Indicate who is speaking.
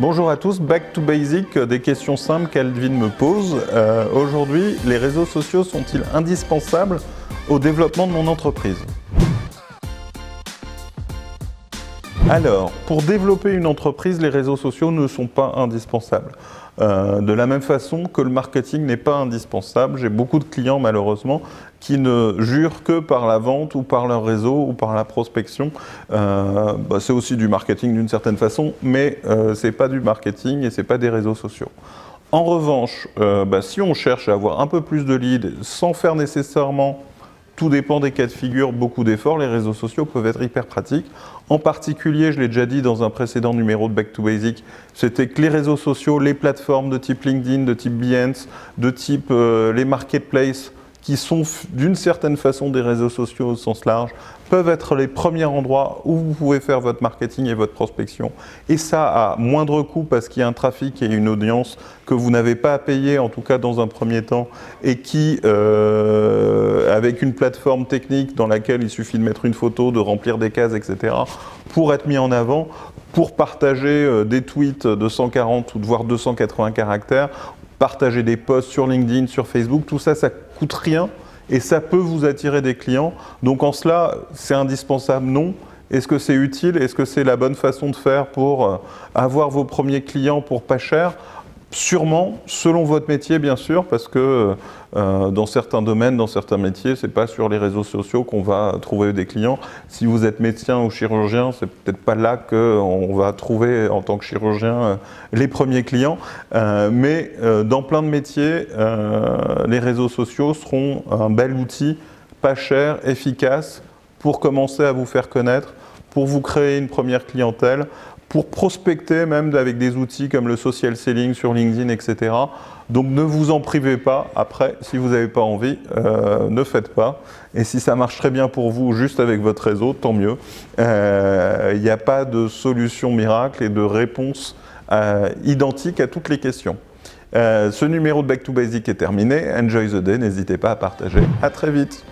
Speaker 1: Bonjour à tous, back to basic, des questions simples qu'Alvin me pose. Euh, Aujourd'hui, les réseaux sociaux sont-ils indispensables au développement de mon entreprise? Alors, pour développer une entreprise, les réseaux sociaux ne sont pas indispensables. Euh, de la même façon que le marketing n'est pas indispensable, j'ai beaucoup de clients malheureusement qui ne jurent que par la vente ou par leur réseau ou par la prospection. Euh, bah, c'est aussi du marketing d'une certaine façon, mais euh, c'est pas du marketing et c'est pas des réseaux sociaux. En revanche, euh, bah, si on cherche à avoir un peu plus de leads sans faire nécessairement tout dépend des cas de figure, beaucoup d'efforts. Les réseaux sociaux peuvent être hyper pratiques. En particulier, je l'ai déjà dit dans un précédent numéro de Back to Basic, c'était que les réseaux sociaux, les plateformes de type LinkedIn, de type Behance, de type euh, les marketplaces, qui sont d'une certaine façon des réseaux sociaux au sens large, peuvent être les premiers endroits où vous pouvez faire votre marketing et votre prospection. Et ça à moindre coût parce qu'il y a un trafic et une audience que vous n'avez pas à payer, en tout cas dans un premier temps, et qui, euh, avec une plateforme technique dans laquelle il suffit de mettre une photo, de remplir des cases, etc., pour être mis en avant, pour partager euh, des tweets de 140 ou de voire 280 caractères, partager des posts sur LinkedIn, sur Facebook, tout ça, ça coûte rien et ça peut vous attirer des clients. Donc en cela, c'est indispensable, non. Est-ce que c'est utile? Est-ce que c'est la bonne façon de faire pour euh, avoir vos premiers clients pour pas cher? Sûrement, selon votre métier, bien sûr, parce que euh, dans certains domaines, dans certains métiers, c'est pas sur les réseaux sociaux qu'on va trouver des clients. Si vous êtes médecin ou chirurgien, c'est peut-être pas là qu'on va trouver en tant que chirurgien euh, les premiers clients. Euh, mais dans plein de métiers, les réseaux sociaux seront un bel outil, pas cher, efficace, pour commencer à vous faire connaître, pour vous créer une première clientèle, pour prospecter même avec des outils comme le social selling sur LinkedIn, etc. Donc ne vous en privez pas. Après, si vous n'avez pas envie, euh, ne faites pas. Et si ça marche très bien pour vous, juste avec votre réseau, tant mieux. Euh, Il n'y a pas de solution miracle et de réponse euh, identique à toutes les questions. Euh, ce numéro de Back to Basic est terminé. Enjoy the day. N'hésitez pas à partager. À très vite.